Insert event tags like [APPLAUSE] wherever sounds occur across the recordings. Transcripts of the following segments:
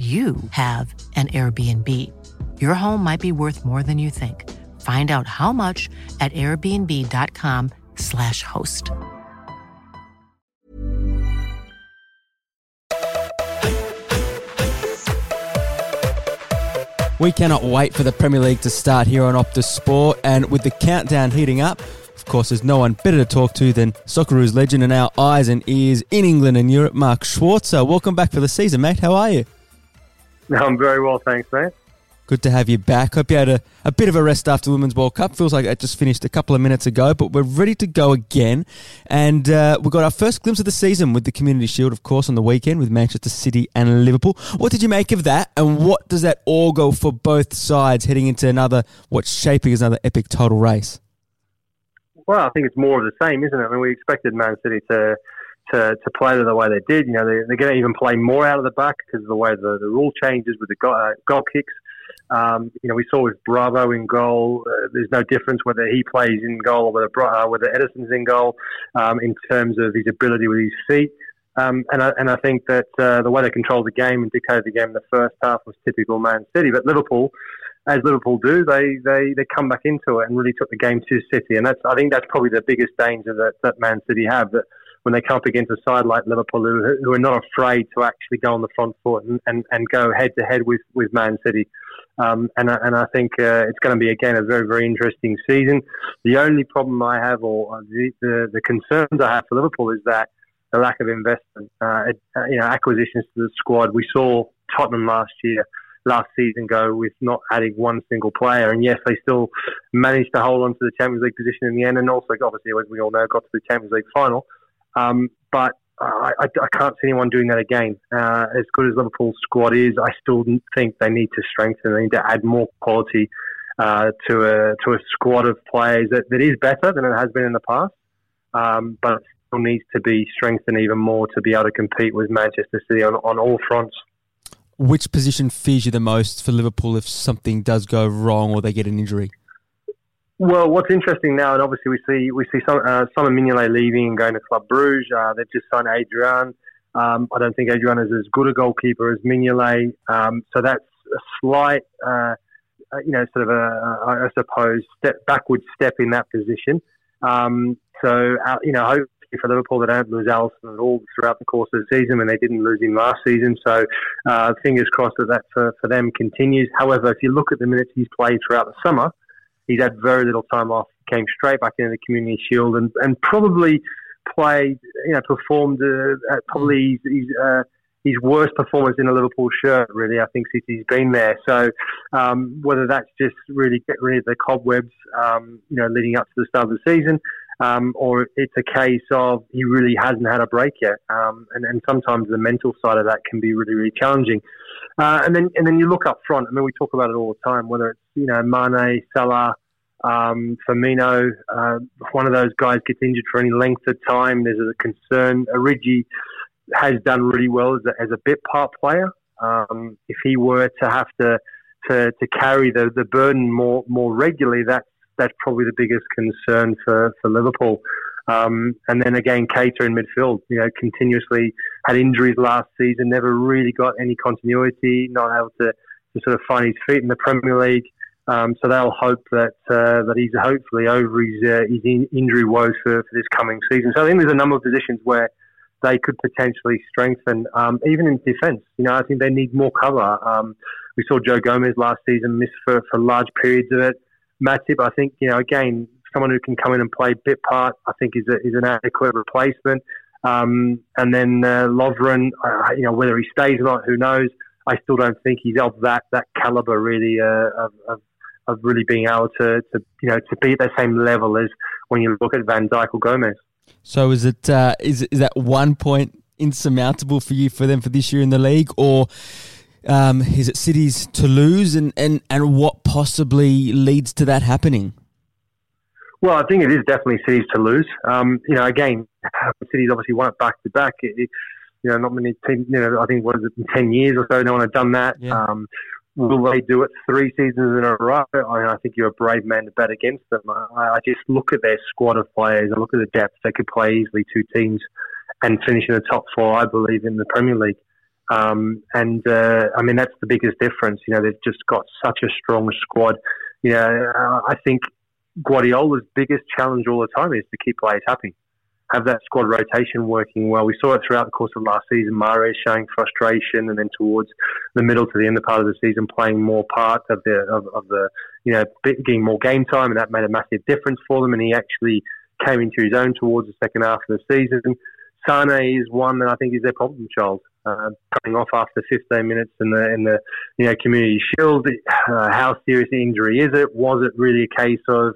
you have an Airbnb. Your home might be worth more than you think. Find out how much at airbnb.com/slash host. We cannot wait for the Premier League to start here on Optus Sport, and with the countdown heating up, of course, there's no one better to talk to than Socceroos legend and our eyes and ears in England and Europe, Mark Schwarzer. Welcome back for the season, mate. How are you? [LAUGHS] I'm very well, thanks, mate. Good to have you back. Hope you had a, a bit of a rest after the Women's World Cup. Feels like it just finished a couple of minutes ago, but we're ready to go again. And uh, we got our first glimpse of the season with the Community Shield, of course, on the weekend with Manchester City and Liverpool. What did you make of that? And what does that all go for both sides heading into another, what's shaping as another epic title race? Well, I think it's more of the same, isn't it? I mean, we expected Man City to to, to play the way they did. You know, they, are going to even play more out of the back because of the way the, the rule changes with the goal, uh, goal kicks. Um, you know, we saw with Bravo in goal, uh, there's no difference whether he plays in goal or whether, uh, whether Ederson's in goal um, in terms of his ability with his feet. Um, and, I, and I think that uh, the way they controlled the game and dictated the game in the first half was typical Man City. But Liverpool, as Liverpool do, they, they, they come back into it and really took the game to City. And that's I think that's probably the biggest danger that, that Man City have. That when they come up against a side like Liverpool, who, who are not afraid to actually go on the front foot and, and, and go head to head with, with Man City. Um, and, and I think uh, it's going to be, again, a very, very interesting season. The only problem I have, or the, the, the concerns I have for Liverpool, is that the lack of investment, uh, you know, acquisitions to the squad. We saw Tottenham last year, last season go with not adding one single player, and yes, they still managed to hold on to the Champions League position in the end, and also obviously, as we all know, got to the Champions League final. Um, but I, I, I, can't see anyone doing that again. Uh, as good as Liverpool's squad is, I still think they need to strengthen. They need to add more quality uh, to a to a squad of players that, that is better than it has been in the past. Um, but it still needs to be strengthened even more to be able to compete with Manchester City on, on all fronts. Which position fears you the most for Liverpool if something does go wrong or they get an injury? Well, what's interesting now, and obviously we see we see some, uh, Simon Mignolet leaving and going to Club Bruges. Uh, they've just signed Adrian. Um, I don't think Adrian is as good a goalkeeper as Mignolet, um, so that's a slight, uh, uh you know, sort of a, I suppose, step backward step in that position. Um, so, uh, you know, hopefully for Liverpool, they don't lose Alisson at all throughout the course of the season and they didn't lose him last season. So, uh, fingers crossed that that for, for them continues. However, if you look at the minutes he's played throughout the summer, He's had very little time off. Came straight back into the Community Shield and, and probably played, you know, performed uh, probably his, his, uh, his, worst performance in a Liverpool shirt. Really, I think since he's been there. So um, whether that's just really getting rid of the cobwebs, um, you know, leading up to the start of the season, um, or it's a case of he really hasn't had a break yet. Um, and, and, sometimes the mental side of that can be really, really challenging. Uh, and then and then you look up front. I mean, we talk about it all the time. Whether it's you know Mane, Salah, um, Firmino, uh, one of those guys gets injured for any length of time. There's a concern. Origi has done really well as a, as a bit part player. Um, if he were to have to to, to carry the, the burden more more regularly, that's that's probably the biggest concern for, for Liverpool. Um, and then again, Keita in midfield, you know, continuously had injuries last season, never really got any continuity, not able to, to sort of find his feet in the Premier League. Um, so they'll hope that uh, that he's hopefully over his, uh, his in- injury woes for, for this coming season. So I think there's a number of positions where they could potentially strengthen, um, even in defence. You know, I think they need more cover. Um, we saw Joe Gomez last season miss for, for large periods of it. Matip, I think, you know, again, someone who can come in and play bit part, I think is, a, is an adequate replacement. Um, and then uh, Lovren, you know, whether he stays or not, who knows? I still don't think he's of that that caliber really uh, of, of, of really being able to, to you know to be at the same level as when you look at Van Dijk or Gomez. So is it uh, is is that one point insurmountable for you for them for this year in the league, or Um, is it cities to lose, and, and, and what possibly leads to that happening? Well, I think it is definitely cities to lose. Um, you know, again, [LAUGHS] cities obviously won it back to back. It, it, you know, not many teams. You know, I think what is it, in ten years or so, no one had done that. Yeah. Um, will they do it three seasons in a row? I, I think you're a brave man to bet against them. I, I just look at their squad of players. I look at the depth. They could play easily two teams and finish in the top four. I believe in the Premier League. Um, and uh, I mean that's the biggest difference. You know, they've just got such a strong squad. You know, I think Guardiola's biggest challenge all the time is to keep players happy, have that squad rotation working well. We saw it throughout the course of last season. Mahrez showing frustration, and then towards the middle to the end of part of the season, playing more part of the of, of the you know getting more game time, and that made a massive difference for them. And he actually came into his own towards the second half of the season. Sane is one that I think is their problem child. Uh, coming off after 15 minutes in the in the you know Community Shield, uh, how serious the injury is it? Was it really a case of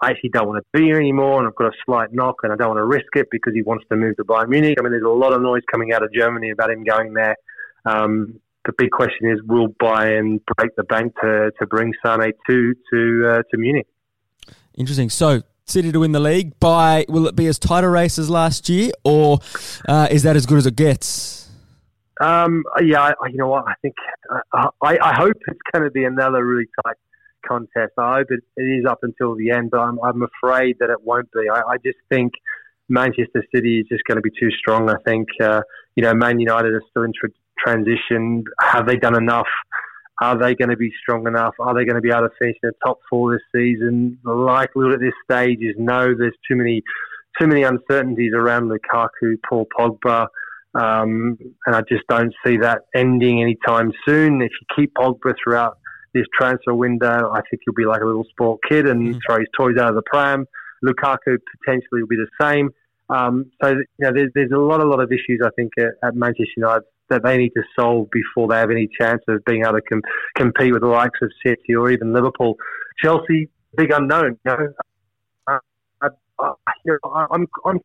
I actually don't want to be here anymore, and I've got a slight knock, and I don't want to risk it because he wants to move to Bayern Munich. I mean, there's a lot of noise coming out of Germany about him going there. Um, the big question is, will Bayern break the bank to, to bring Sane to to uh, to Munich? Interesting. So City to win the league by will it be as tight a race as last year, or uh, is that as good as it gets? Um, yeah, I, you know what? I think uh, I, I hope it's going to be another really tight contest. I hope it, it is up until the end, but I'm, I'm afraid that it won't be. I, I just think Manchester City is just going to be too strong. I think uh, you know Man United are still in tra- transition. Have they done enough? Are they going to be strong enough? Are they going to be able to finish in the top four this season? The likelihood at this stage is no. There's too many, too many uncertainties around Lukaku, Paul Pogba, um, and I just don't see that ending anytime soon. If you keep Pogba throughout this transfer window, I think he'll be like a little sport kid and mm. throw his toys out of the pram. Lukaku potentially will be the same. Um, so you know, there's, there's a lot, a lot of issues I think at, at Manchester United that they need to solve before they have any chance of being able to com- compete with the likes of City or even Liverpool. Chelsea, big unknown. You know, uh, I, know I'm I'm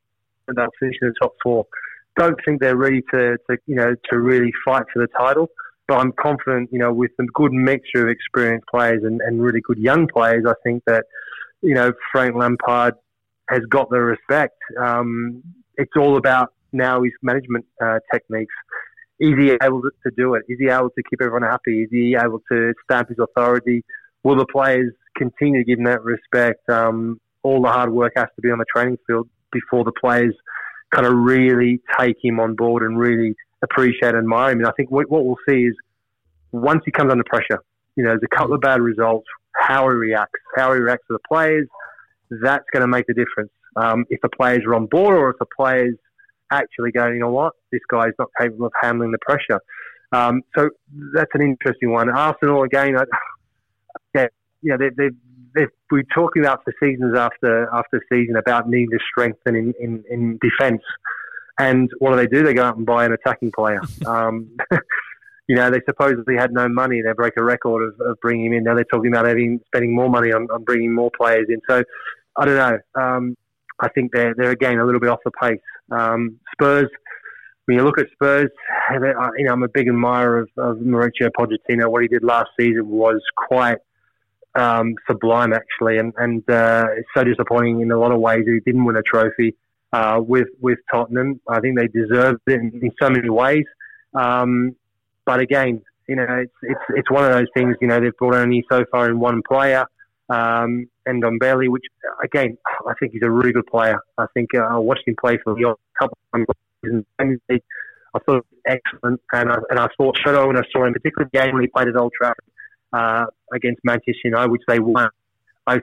the top four. I don't think they're ready to, to you know to really fight for the title. But I'm confident, you know, with a good mixture of experienced players and, and really good young players, I think that, you know, Frank Lampard has got the respect. Um, it's all about now his management uh, techniques is he able to do it? Is he able to keep everyone happy? Is he able to stamp his authority? Will the players continue to give him that respect? Um, all the hard work has to be on the training field before the players kind of really take him on board and really appreciate and admire him. And I think what, what we'll see is once he comes under pressure, you know, there's a couple of bad results, how he reacts, how he reacts to the players, that's going to make the difference. Um, if the players are on board or if the players actually going, you know what, this guy's not capable of handling the pressure. Um, so that's an interesting one. Arsenal again, I, [SIGHS] yeah, you know, they, they, they, we're talking about for seasons after after season about needing to strengthen in, in, in defence. And what do they do? They go out and buy an attacking player. [LAUGHS] Um, [LAUGHS] you know, they supposedly had no money. They break a record of, of bringing him in. Now they're talking about having spending more money on, on bringing more players in. So I don't know. Um, I think they're they're again a little bit off the pace. Um, Spurs, when you look at Spurs, you know I'm a big admirer of, of Mauricio Pochettino. What he did last season was quite um, sublime, actually, and and uh, it's so disappointing in a lot of ways he didn't win a trophy uh, with with Tottenham. I think they deserved it in, in so many ways. Um, but again, you know, it's it's it's one of those things. You know, they've brought only so far in one player um, and Ndombele, which again I think he's a really good player. I think uh, I watched him play for the couple of times. I thought excellent, and I, and I thought Shadow when I saw him, particularly the game when he played at Old Trafford uh, against Manchester United, which they won. I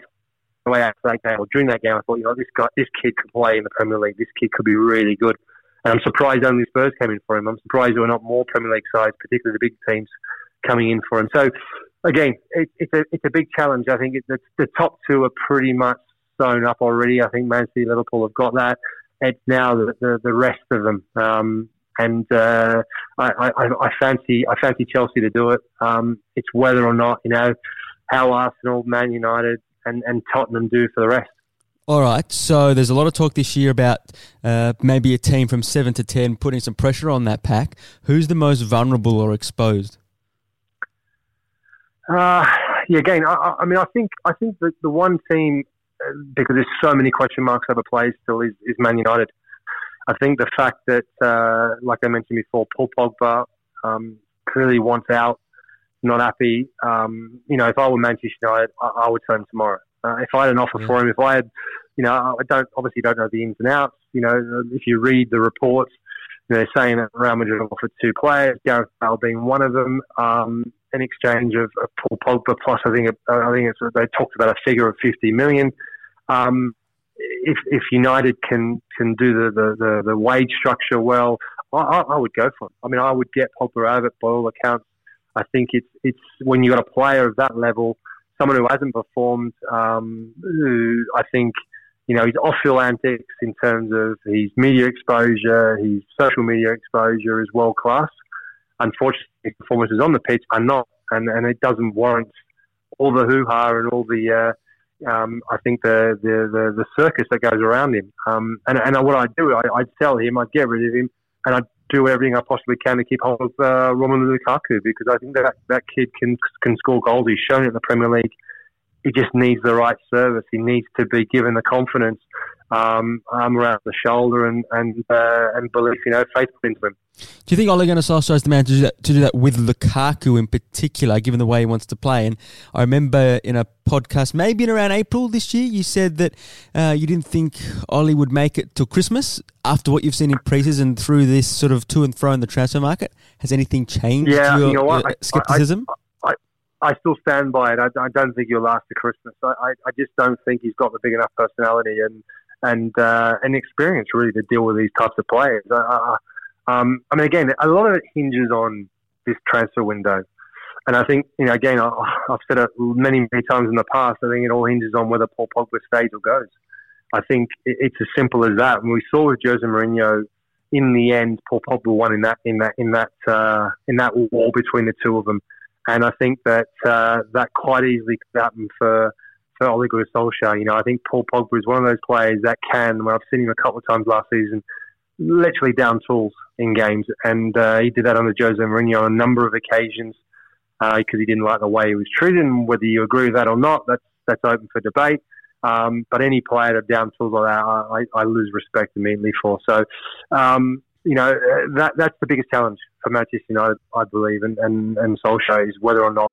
the way after that game or during that game, I thought, you know, this guy, this kid could play in the Premier League. This kid could be really good. And I'm surprised only Spurs came in for him. I'm surprised there were not more Premier League sides, particularly the big teams, coming in for him. So again, it, it's a it's a big challenge. I think it, the, the top two are pretty much sewn up already. I think Man City, Liverpool have got that. It's now the the, the rest of them. Um, and uh, I, I, I, fancy I fancy Chelsea to do it. Um, it's whether or not you know how Arsenal, Man United, and, and Tottenham do for the rest. All right, so there's a lot of talk this year about uh, maybe a team from seven to ten putting some pressure on that pack. Who's the most vulnerable or exposed? Uh, yeah, again, I, I, mean, I think I think that the one team uh, because there's so many question marks over players still is, is Man United. I think the fact that, uh, like I mentioned before, Paul Pogba um, clearly wants out, not happy. Um, you know, if I were Manchester United, I, I would sign him tomorrow. Uh, if I had an offer yeah. for him, if I had, you know, I don't obviously don't know the ins and outs. You know, if you read the reports, you know, they're saying that Real Madrid offered two players, Gareth Bale being one of them. Um, in exchange of, of Paul Pogba. Plus, I think I think it's, they talked about a figure of 50 million. Um, if, if United can can do the, the, the, the wage structure well, I, I, would go for it. I mean, I would get it by all accounts. I think it's it's when you've got a player of that level, someone who hasn't performed. Um, who I think you know his off-field antics in terms of his media exposure, his social media exposure is world class unfortunately, performances on the pitch are not, and, and it doesn't warrant all the hoo ha and all the, uh, um, I think the, the, the, the, circus that goes around him. Um, and, and what I'd do, I, would sell him, I'd get rid of him, and I'd do everything I possibly can to keep hold of uh, Romelu Lukaku because I think that that kid can can score goals. He's shown it in the Premier League. He just needs the right service. He needs to be given the confidence um, arm around the shoulder and and uh, and belief, you know, faith into him. Do you think Ole Gunnar Solskjaer is the man to do, that, to do that with Lukaku in particular, given the way he wants to play? And I remember in a podcast, maybe in around April this year, you said that uh, you didn't think Ole would make it till Christmas after what you've seen in preseason through this sort of to and fro in the transfer market. Has anything changed yeah, your, you know what? your skepticism? I, I, I, still stand by it. I, I, don't think he'll last to Christmas. I, I, just don't think he's got the big enough personality and and uh, and experience really to deal with these types of players. Um, I mean, again, a lot of it hinges on this transfer window. And I think, you know, again, I, have said it many, many times in the past. I think it all hinges on whether Paul Pogba stays or goes. I think it's as simple as that. And we saw with Jose Mourinho, in the end, Paul Pogba won in that in that in that uh, in that war between the two of them. And I think that uh, that quite easily could happen for for Ole Gunnar Solskjaer. You know, I think Paul Pogba is one of those players that can. When I've seen him a couple of times last season, literally down tools in games, and uh, he did that under Jose Mourinho on a number of occasions because uh, he didn't like the way he was treated. And whether you agree with that or not, that's that's open for debate. Um, but any player that down tools like that, I, I lose respect immediately for. So, um, you know, that that's the biggest challenge for Manchester United, I believe, and and, and Solskjaer is whether or not.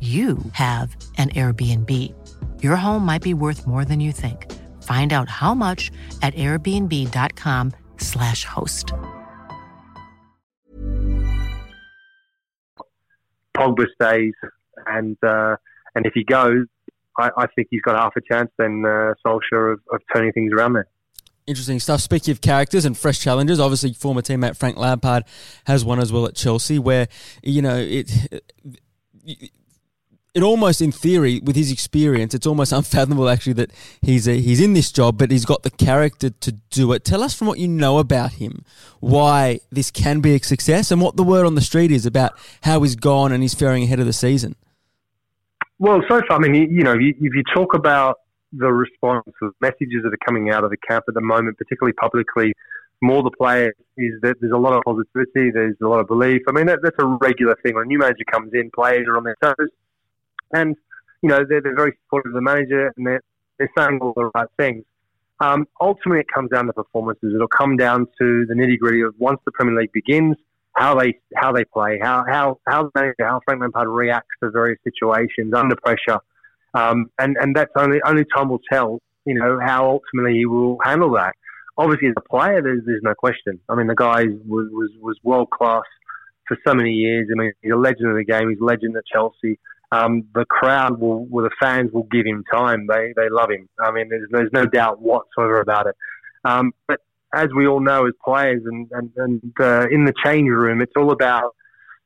you have an Airbnb. Your home might be worth more than you think. Find out how much at airbnb.com/slash host. Pogba stays, and uh, and if he goes, I, I, think he's got half a chance then uh, Solskjaer of, of turning things around there. Interesting stuff. Speaking of characters and fresh challenges, obviously former teammate Frank Lampard has one as well at Chelsea, where you know it it almost, in theory, with his experience, it's almost [LAUGHS] unfathomable actually that he's a, he's in this job, but he's got the character to do it. Tell us from what you know about him why this can be a success and what the word on the street is about how he's gone and he's faring ahead of the season. Well, so far, I mean, you, you know, if you talk about the response of messages that are coming out of the camp at the moment, particularly publicly, more the players is that there's a lot of positivity, there's a lot of belief. I mean, that, that's a regular thing. When a new manager comes in, players are on their toes and you know they're, they're very supportive of the manager and they're they're saying all the right things. Um, ultimately, it comes down to performances. It'll come down to the nitty gritty of once the Premier League begins, how they how they play, how how how the manager, how Frank Lampard reacts to various situations under pressure, um, and and that's only only time will tell. You know how ultimately he will handle that. Obviously, as a player, there's, there's no question. I mean, the guy was was, was world class for so many years. I mean, he's a legend of the game. He's a legend at Chelsea um, the crowd will, the fans will give him time. They they love him. I mean, there's, there's no doubt whatsoever about it. Um, but as we all know as players and and, and uh, in the change room, it's all about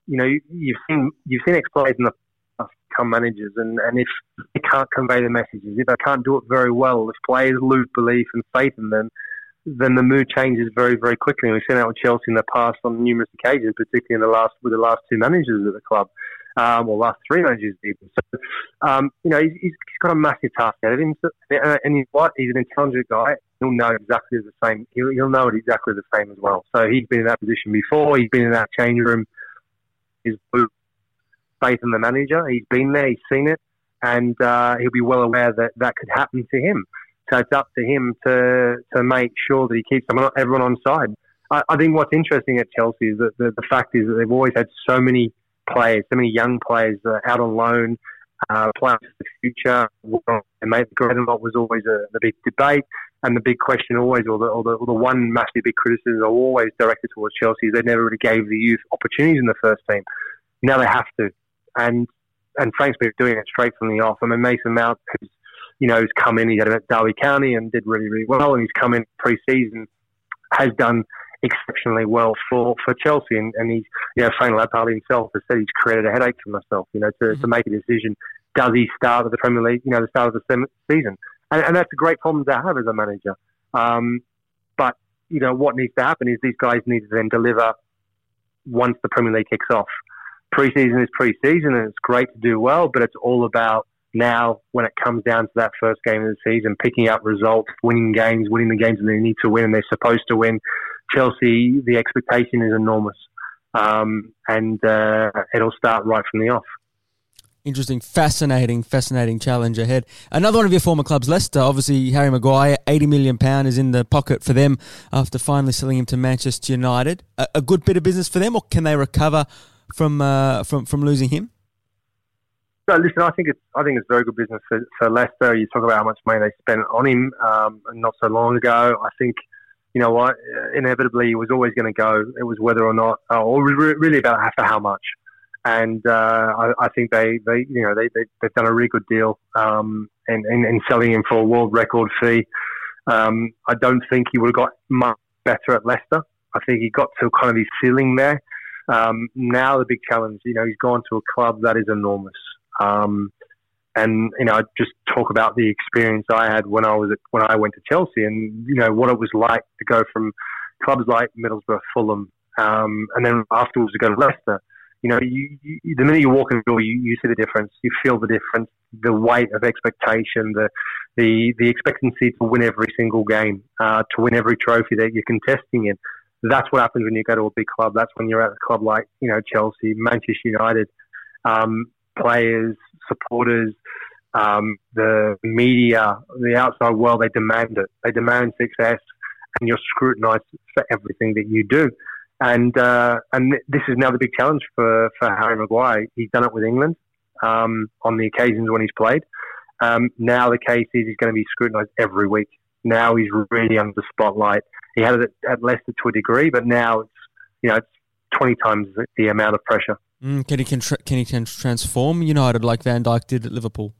you know, you've seen you've seen ex players in the past become managers, and, and if they can't convey the messages, if they can't do it very well, if players lose belief and faith in them, then the mood changes very, very quickly. We've seen that with Chelsea in the past on numerous occasions, particularly in the last with the last two managers at the club, um, or last three managers even. So, um, you know, he's, he's got a massive task ahead of him. And he's what? He's an intelligent guy. He'll know exactly the same. He'll, he'll know it exactly the same as well. So he's been in that position before. He's been in that change room. His faith in the manager. He's been there. He's seen it, and uh, he'll be well aware that that could happen to him. So it's up to him to to make sure that he keeps everyone on side. I, I think what's interesting at Chelsea is that the, the, fact is that they've always had so many players, so many young players out on loan, uh, playing for the future. And maybe Gradamont was always a, the big debate. And the big question always, or the, or the, or the one massively big criticism always directed towards Chelsea is they never really gave the youth opportunities in the first team. Now they have to. And and Frank's been doing it straight from the off. I mean, Mason Mount, who's you know, who's come in. He had at Derby County and did really, really well. And he's come in pre-season, has done exceptionally well for, for Chelsea. And, and he's, you know, Frank Lampard himself has said he's created a headache for myself, you know, to, mm-hmm. to make a decision. Does he start at the Premier League, you know, the start of the season? And, and that's a great problem to have as a manager. Um, but, you know, what needs to happen is these guys need to then deliver once the Premier League kicks off. Pre-season is pre-season and it's great to do well, but it's all about now when it comes down to that first game of the season, picking up results, winning games, winning the games that they need to win and they're supposed to win. Chelsea, the expectation is enormous, um, and uh, it'll start right from the off. Interesting, fascinating, fascinating challenge ahead. Another one of your former clubs, Leicester. Obviously, Harry Maguire, eighty million pound is in the pocket for them after finally selling him to Manchester United. A, a good bit of business for them, or can they recover from uh, from from losing him? No, listen. I think it's I think it's very good business for, for Leicester. You talk about how much money they spent on him um, not so long ago. I think you know what, inevitably he was always going to go. It was whether or not, uh, or really about for how much. And uh, I, I, think they, they, you know, they, they have done a really good deal um, in, in, in, selling him for a world record fee. Um, I don't think he would have got much better at Leicester. I think he got to kind of his ceiling there. Um, now the big challenge, you know, he's gone to a club that is enormous. Um, and you know, I just talk about the experience I had when I was at, when I went to Chelsea, and you know what it was like to go from clubs like Middlesbrough, Fulham, um, and then afterwards to go to Leicester. You know, you, you, the minute you walk in the door, you, you see the difference. You feel the difference, the weight of expectation, the the the expectancy to win every single game, uh, to win every trophy that you're contesting in. That's what happens when you go to a big club. That's when you're at a club like you know Chelsea, Manchester United. Um, players, supporters, um, the media, the outside world, they demand it. They demand success, and you're scrutinised for everything that you do. And uh, and this is now the big challenge for, for Harry Maguire. He's done it with England um, on the occasions when he's played. Um, now the case is he's going to be scrutinised every week. Now he's really under the spotlight. He had it at Leicester to a degree, but now it's you know it's twenty times the amount of pressure. Mm, can he contra- can he transform United like Van Dijk did at Liverpool?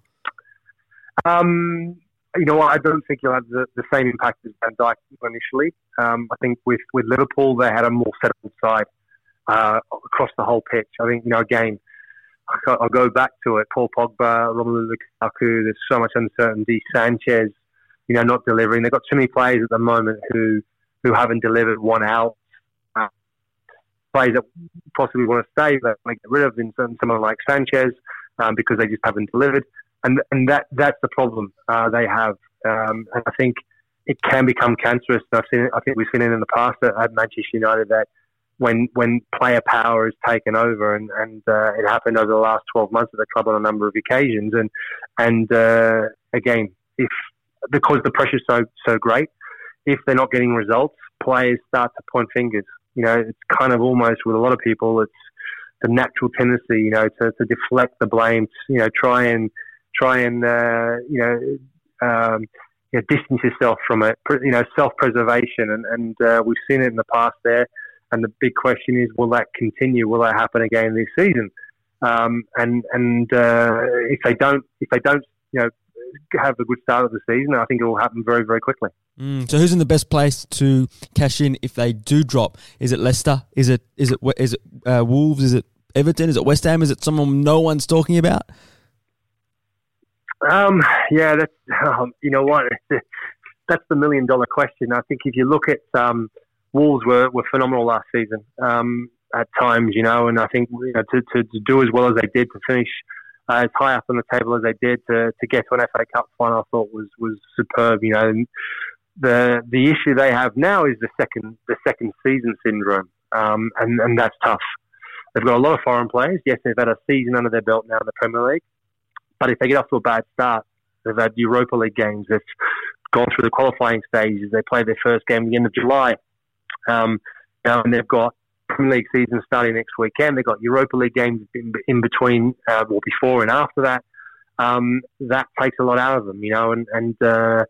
Um, you know? I don't think he'll have the, the same impact as Van Dijk initially. Um, I think with, with Liverpool, they had a more settled side uh, across the whole pitch. I think, you know, again, I'll go back to it. Paul Pogba, Romelu Lukaku, there's so much uncertainty. Sanchez, you know, not delivering. They've got too many players at the moment who, who haven't delivered one out players that possibly want to stay, they want to get rid of them, someone like Sanchez, um, because they just haven't delivered. And, and that that's the problem uh, they have. Um, and I think it can become cancerous. I've seen it, I think we've seen it in the past at Manchester United that when when player power is taken over, and, and uh, it happened over the last 12 months at the club on a number of occasions. And and uh, again, if because the pressure's so so great, if they're not getting results, players start to point fingers. You know, it's kind of almost with a lot of people, it's the natural tendency, you know, to, to deflect the blame, you know, try and try and uh, you know, um, you know, distance yourself from it. You know, self-preservation, and, and uh, we've seen it in the past there. And the big question is, will that continue? Will that happen again this season? Um, and and uh, if they don't, if they don't, you know, have a good start of the season, I think it will happen very, very quickly. Mm, so, who's in the best place to cash in if they do drop? Is it Leicester? Is it is it is it uh, Wolves? Is it Everton? Is it West Ham? Is it someone no one's talking about? Um, yeah, that's um, you know what, [LAUGHS] that's the million dollar question. I think if you look at um, Wolves were, were phenomenal last season um, at times, you know, and I think you know, to, to, to do as well as they did to finish as high up on the table as they did to, to get to an FA Cup final, I thought was was superb. You know, and the the issue they have now is the second the second season syndrome, um, and and that's tough. They've got a lot of foreign players. Yes, they've had a season under their belt now in the Premier League, but if they get off to a bad start, they've had Europa League games. They've gone through the qualifying stages. They play their first game at the end of July, um, and they've got Premier League season starting next weekend. They've got Europa League games in, in between, uh, well, before and after that. Um, that takes a lot out of them, you know, and, and uh,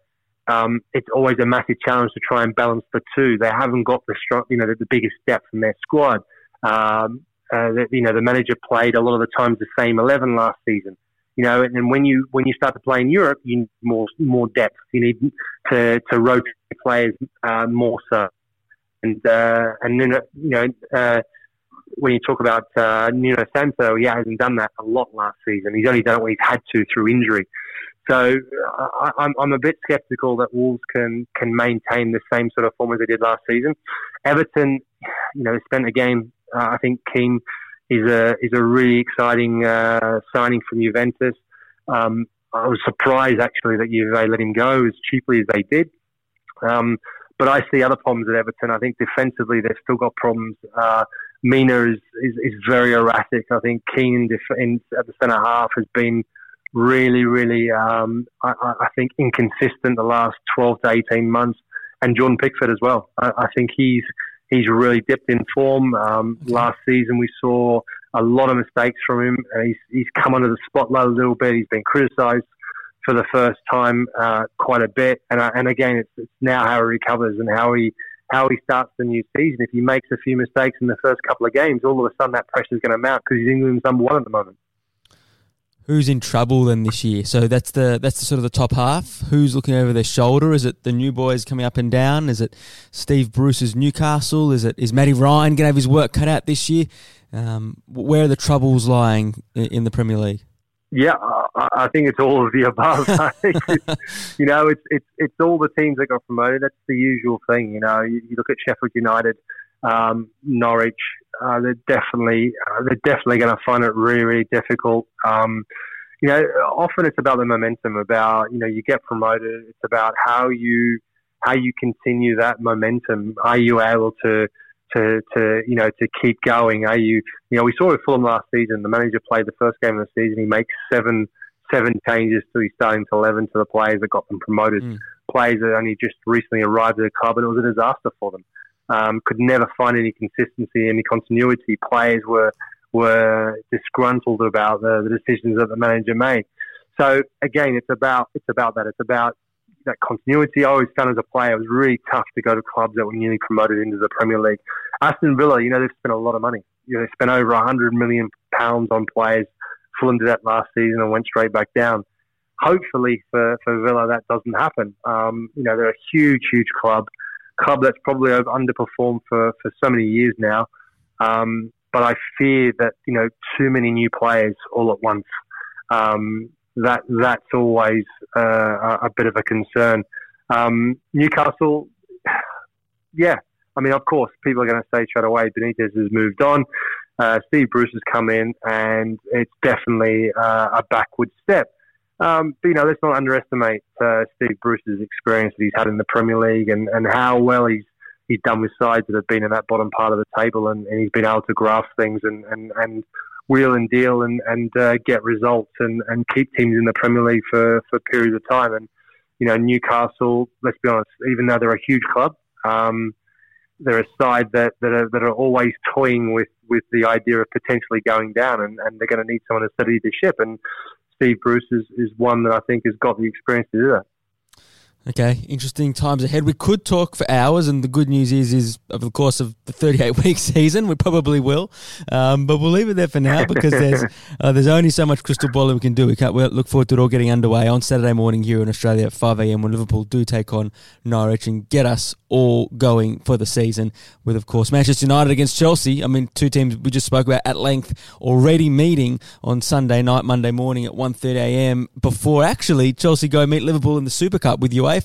um, it's always a massive challenge to try and balance the two. They haven't got the strong, you know, the, the biggest depth in their squad. Um, uh, the, you know, the manager played a lot of the times the same eleven last season. You know, and, and when you when you start to play in Europe, you need more more depth. You need to to rotate players uh, more so. And uh, and then you know uh, when you talk about uh, Nuno Santo, he hasn't done that a lot last season. He's only done it when he's had to through injury. So I, I'm, I'm a bit sceptical that Wolves can can maintain the same sort of form as they did last season. Everton, you know, spent a game. Uh, I think Kean is a is a really exciting uh, signing from Juventus. Um, I was surprised actually that Juve let him go as cheaply as they did. Um, but I see other problems at Everton. I think defensively they've still got problems. Uh, Mina is, is, is, very erratic. I think Keane in, at the centre half has been really, really, um, I, I, think, inconsistent the last 12 to 18 months. And Jordan Pickford as well. I, I think he's he's really dipped in form. Um, last season we saw a lot of mistakes from him. he's, he's come under the spotlight a little bit. He's been criticised for the first time uh, quite a bit. And, uh, and again, it's, it's, now how he recovers and how he how he starts the new season. If he makes a few mistakes in the first couple of games, all of a sudden that pressure is going to mount because he's England's number one at the moment. Who's in trouble then this year? So that's the that's the sort of the top half. Who's looking over their shoulder? Is it the new boys coming up and down? Is it Steve Bruce's Newcastle? Is it is Matty Ryan going to have his work cut out this year? Um, where are the troubles lying in the Premier League? Yeah, I think it's all of the above. [LAUGHS] you know, it's it's it's all the teams that got promoted. That's the usual thing. You know, you, you look at Sheffield United, um, Norwich. Uh, they're definitely uh, they're definitely going to find it really really difficult. Um, you know, often it's about the momentum. About you know, you get promoted. It's about how you how you continue that momentum. Are you able to to, to you know to keep going? Are you you know we saw with Fulham last season. The manager played the first game of the season. He makes seven seven changes to his starting to eleven to the players that got them promoted. Mm. Players that only just recently arrived at the club, and it was a disaster for them. Um, could never find any consistency, any continuity. Players were were disgruntled about the, the decisions that the manager made. So again, it's about it's about that. It's about that continuity. I always found as a player it was really tough to go to clubs that were newly promoted into the Premier League. Aston Villa, you know, they've spent a lot of money. You know, they spent over hundred million pounds on players. Fulham did that last season and went straight back down. Hopefully for, for Villa that doesn't happen. Um, you know, they're a huge, huge club, club that's probably underperformed for, for so many years now. Um, but I fear that you know too many new players all at once. Um, that that's always uh, a bit of a concern. Um, Newcastle, [SIGHS] yeah, I mean, of course, people are going to say straight away Benitez has moved on. Uh, Steve Bruce has come in, and it's definitely uh, a backward step. Um, but you know, let's not underestimate uh, Steve Bruce's experience that he's had in the Premier League and, and how well he's he's done with sides that have been in that bottom part of the table, and, and he's been able to grasp things and, and, and wheel and deal and, and uh, get results and, and keep teams in the Premier League for, for periods of time. And, you know, Newcastle, let's be honest, even though they're a huge club, um, they're a side that, that, are, that are always toying with, with the idea of potentially going down and, and they're going to need someone to steady the ship. And Steve Bruce is, is one that I think has got the experience to do that. Okay, interesting times ahead. We could talk for hours, and the good news is, is over the course of the 38 [LAUGHS] week season, we probably will. Um, but we'll leave it there for now because there's [LAUGHS] uh, there's only so much crystal ball we can do. We can't we look forward to it all getting underway on Saturday morning here in Australia at 5 a.m. when Liverpool do take on Norwich and get us all going for the season. With of course Manchester United against Chelsea. I mean, two teams we just spoke about at length already meeting on Sunday night, Monday morning at 1:30 a.m. Before actually Chelsea go meet Liverpool in the Super Cup with UEFA.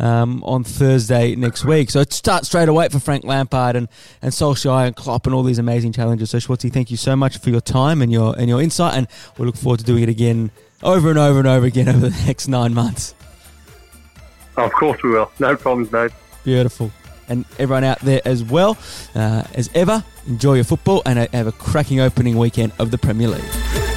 Um, on Thursday next week. So it starts straight away for Frank Lampard and, and Solskjaer and Klopp and all these amazing challenges. So Schwartzy, thank you so much for your time and your and your insight, and we look forward to doing it again over and over and over again [LAUGHS] over the next nine months. Of course we will. No problems, mate. Beautiful. And everyone out there as well, uh, as ever, enjoy your football and have a cracking opening weekend of the Premier League.